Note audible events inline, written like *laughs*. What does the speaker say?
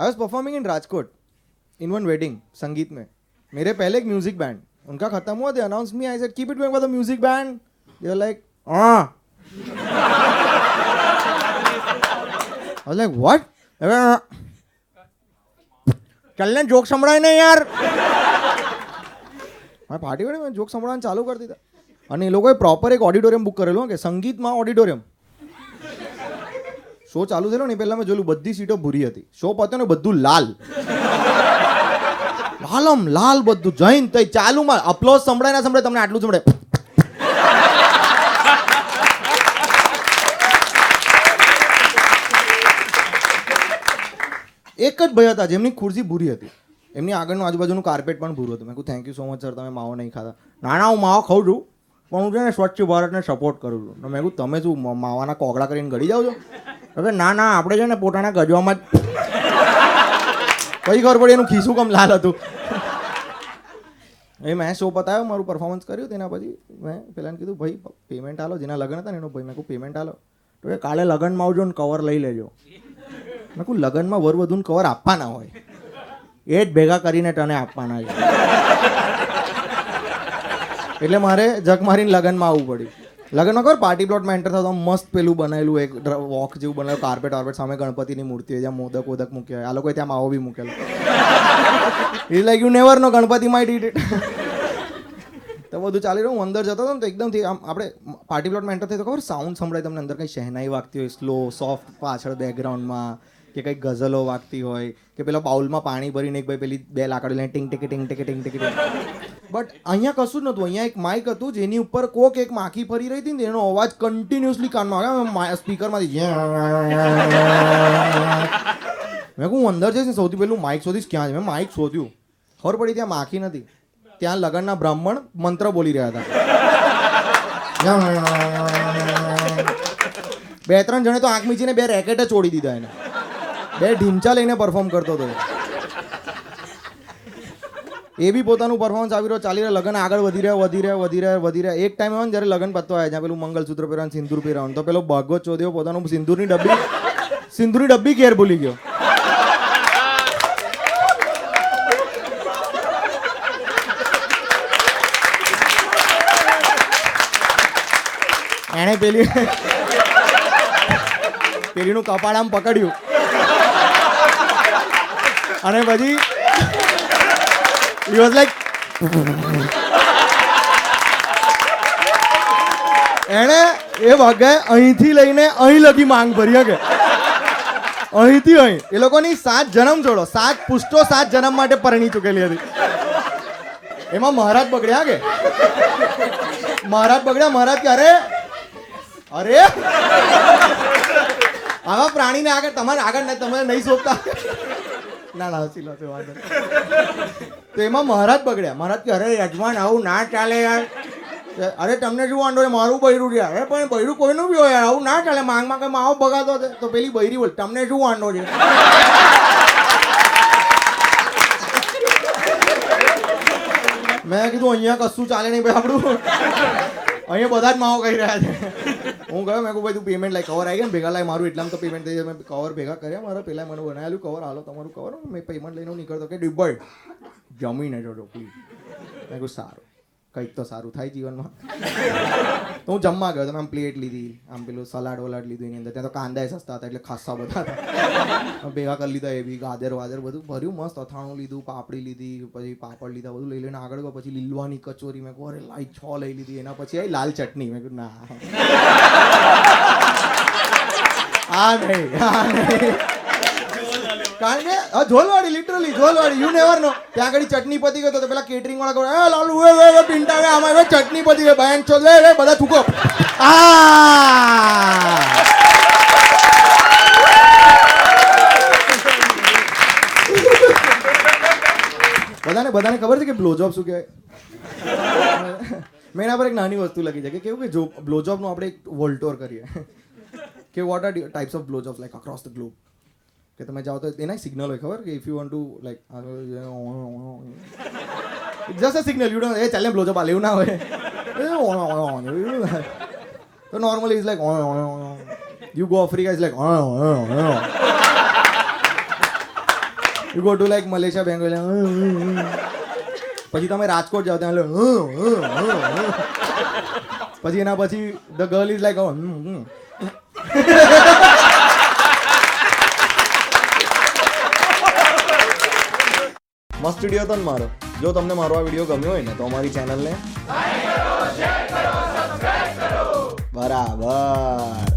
I was performing in Rajkot in one wedding sangeet में मेरे पहले एक म्यूजिक बैंड उनका खत्म हुआ they announce me I said keep it going for the music band they like हाँ I was like, what? ચલને joke સંભળાય ને યાર મારે પાર્ટી વાળી મેં જોક સંભળાવવાનું ચાલુ કરી દીધા અને એ લોકોએ પ્રોપર એક ઓડિટોરિયમ બુક કરેલું હો કે સંગીતમાં ઓડિટોરિયમ શો ચાલુ થયેલો ને પહેલાં મેં જોયું બધી સીટો ભૂરી હતી. શો પત્યો ને બધું લાલ. લાલમ લાલ બધું જૈન તઈ ચાલુમાં અપલોઝ સંભળાય ના સંભળાય તમને આટલું સંભળાય એક જ ભાઈ હતા, જેમની ખુરશી ભૂરી હતી. એમની આગળનું આજુબાજુનું કાર્પેટ પણ ભૂરું હતું. મેં કહું thank you so much sir તમે માવો નહીં ખાતા ના ના, હું માવો ખાઉં છું. પણ હું છે ને સ્વચ્છ ભારતને સપોર્ટ કરું છું. મેં કહું તમે શું માવાના કોગળા કરીને ગળી જાઓ છો? કે ના ના, આપણે છે ને પોતાના ગજવામાં જ કઈ ખબર પડી એનું ખીસું કમ લાલ હતું. એ મેં શો પતાવ્યો મારું પરફોર્મન્સ કર્યું, તેના પછી મેં પેલાને કીધું, ભાઈ પેમેન્ટ આલો. જેના લગ્ન હતા ને, એનો ભાઈ મેં કહું પેમેન્ટ આલો. તો એ કાલે લગ્નમાં આવજો ને કવર લઈ લેજો. મેં કહું લગ્નમાં વર વધુને કવર આપવાના હોય. એ જ ભેગા કરીને તને આપવાના છે. એટલે મારે જગ મારીને લગ્નમાં આવવું પડ્યું. લગ્નમાં ખબર પાર્ટી પ્લોટમાં એન્ટર થતો મસ્ત પેલું બનાવેલું એક વોક જેવું બનાવેલું કાર્પેટ વાર્પેટ સામે ગણપતિની મૂર્તિ હોય, જ્યાં મોદક વોદક મૂક્યા હોય. આ લોકોએ ત્યાં માવો બી મૂકેલો. Is like you never know Ganpati might it *laughs* તો બધું ચાલી રહ્યું, હું અંદર જતો હતો ને તો એકદમથી આમ આપણે પાર્ટી પ્લોટમાં એન્ટર થઈ તો ખબર સાઉન્ડ સંભળાય, તમને અંદર કંઈ શહેનાઈ વાગતી હોય સ્લો સોફ્ટ પાછળ બેકગ્રાઉન્ડમાં કે કંઈક ગઝલો વાગતી હોય, કે પેલા બાઉલમાં પાણી ભરીને એક ભાઈ પેલી બે લાકડી લઈને ટીંગ ટીકી ટીંગ ટીકી ટીંગ ટીકી બટ અહીંયા કશું નહોતું. અહીંયા એક માઇક હતું જેની ઉપર કોક એક માખી ફરી રહી હતી ને એનો અવાજ કન્ટિન્યુઅસલી કાનમાં આવે સ્પીકરમાંથી મેં કહું અંદર જઈશ ને સૌથી પહેલું માઇક શોધીશ ક્યાં છે? મેં માઇક શોધ્યું. ખબર પડી ત્યાં માખી નથી. ત્યાં લગનના બ્રાહ્મણ મંત્ર બોલી રહ્યા હતા. બે ત્રણ જણે તો આંખ મીચીને બે રેકેટ છોડી દીધા એને. બે ઢીમચા લઈને પરફોર્મ કરતો હતો એ બી પોતાનું પરફોર્મન્સ આવી રહ્યો, ચાલી રહ્યો, લગન આગળ વધી રહ્યા વધી રહ્યા વધી રહ્યા વધી રહ્યા. એક ટાઈમ આવે ને જ્યારે લગન પતવા આવે, જ્યાં પેલું મંગલસૂત્ર પહેરવાનું, સિંદૂર પહેરવાનું, તો પેલો ભાગવત ચોદ્યો પોતાનું સિંદૂરની ડબ્બી સિંદૂરની ડબ્બી ઘેર ભૂલી ગયો. એણે પેલી, પેલીનું કપાળ આમ પકડ્યું. અને પછી he was like, એણે એ ભાગે અહીંથી લઈને અહીં લગી માંગ ભરી કે? અહીંથી અહીં. એ લોકોની સાત જન્મ જોડો, સાત પુષ્ટો સાત જન્મ માટે પરણી ચૂકેલી હતી. એમાં મહારાજ બગડ્યા કે? મહારાજ બગડ્યા, મહારાજ કે, અરે અરે, આવા પ્રાણીને આગળ તમારે આગળ તમે નહીં શોધતા. ના ના, હસી લો તો વાંધો તો એમાં મહારાજ બગડ્યા. મહારાજ કે, અરે, યજમાન, આવું ના ચાલે યાર. અરે, તમને શું વાંધો મારું બૈરું છે. અરે, પણ બૈરું કોઈનું બી હોય આવું ના ચાલે. માંગમાં કે માવો બગાતો છે તો પેલી બૈરી બોલ, તમને શું વાંધો છે? મેં કીધું, અહીંયા કશું ચાલે નહીં ભાઈ આપણું. અહીંયા બધા જ માવો કહી રહ્યા છે. હું ગયો મેં કહું ભાઈ, તું પેમેન્ટ લાઈ કવર આવી ગયા ભેગા લાઈ, મારું એટલામાં તો પેમેન્ટ થઈ જાય. મેં કવર ભેગા કર્યા મારા, પેલા મને બનાવેલું કવર હાલો, તમારું કવર મેં પેમેન્ટ લઈને નીકળતો કે ડિબ્બળ જમીને જોડો પ્લીઝ મેં કહું સારું. કંઈક તો સારું થાય જીવનમાં. તો હું જમવા ગયો તો આમ પ્લેટ લીધી, આમ પેલું સલાડ વલાડ લીધું એની અંદર. ત્યાં તો કાંદા સસ્તા હતા એટલે ખાસા બધા હતા. ભેગા કરી લીધા એ બી ગાજર વાજર બધું ભર્યું મસ્ત. અથાણું લીધું, પાપડી લીધી, પછી પાપડ લીધા, બધું લઈ લઈને આગળ ગયો. પછી લીલવાની કચોરી મેં કહું, અરે લાઈ, છ લઈ લીધી. એના પછી આવી લાલ ચટણી. મેં કીધું ના. આ નહીં આ નહીં. કારણ કે ઝોલવાડી લિટરલી ઝોલવાડી યુ નેવર નો ત્યાં આગળ ચટણી પતી ગયો તો પેલા કેટરિંગ વાળા કહો, એ લાલુ, એ એ એ પિંટા એ આમાં હવે ચટણી પતી ગઈ બાયન છો, લે લે, બધા થૂકો. આ! બધાને બધાને ખબર છે કે બ્લોજોબ શું કહેવાય? મેં એના પર એક નાની વસ્તુ લખી છે કે કેવું કે જો બ્લોજોબનું આપણે એક વોલ્ટોર કરીએ. કે what are types of blowjobs like across the globe કે તમે જાઓ તો એના સિગ્નલ હોય, ખબર? કે if you want to like just a signal you don't એ ચાલે બ્લોજોબ આ લેવું ના હોય. તો normally is like you go Africa is like you go to like Malaysia Bengal પછી તમે રાજકોટ જાઓ, ત્યાં. પછી એના પછી ધ ગર્લ ઇઝ લાઈક મસ્ત વીડિયો હતો ને મારો. જો તમને મારો આ વીડિયો ગમ્યો હોય ને તો અમારી ચેનલને બરાબર.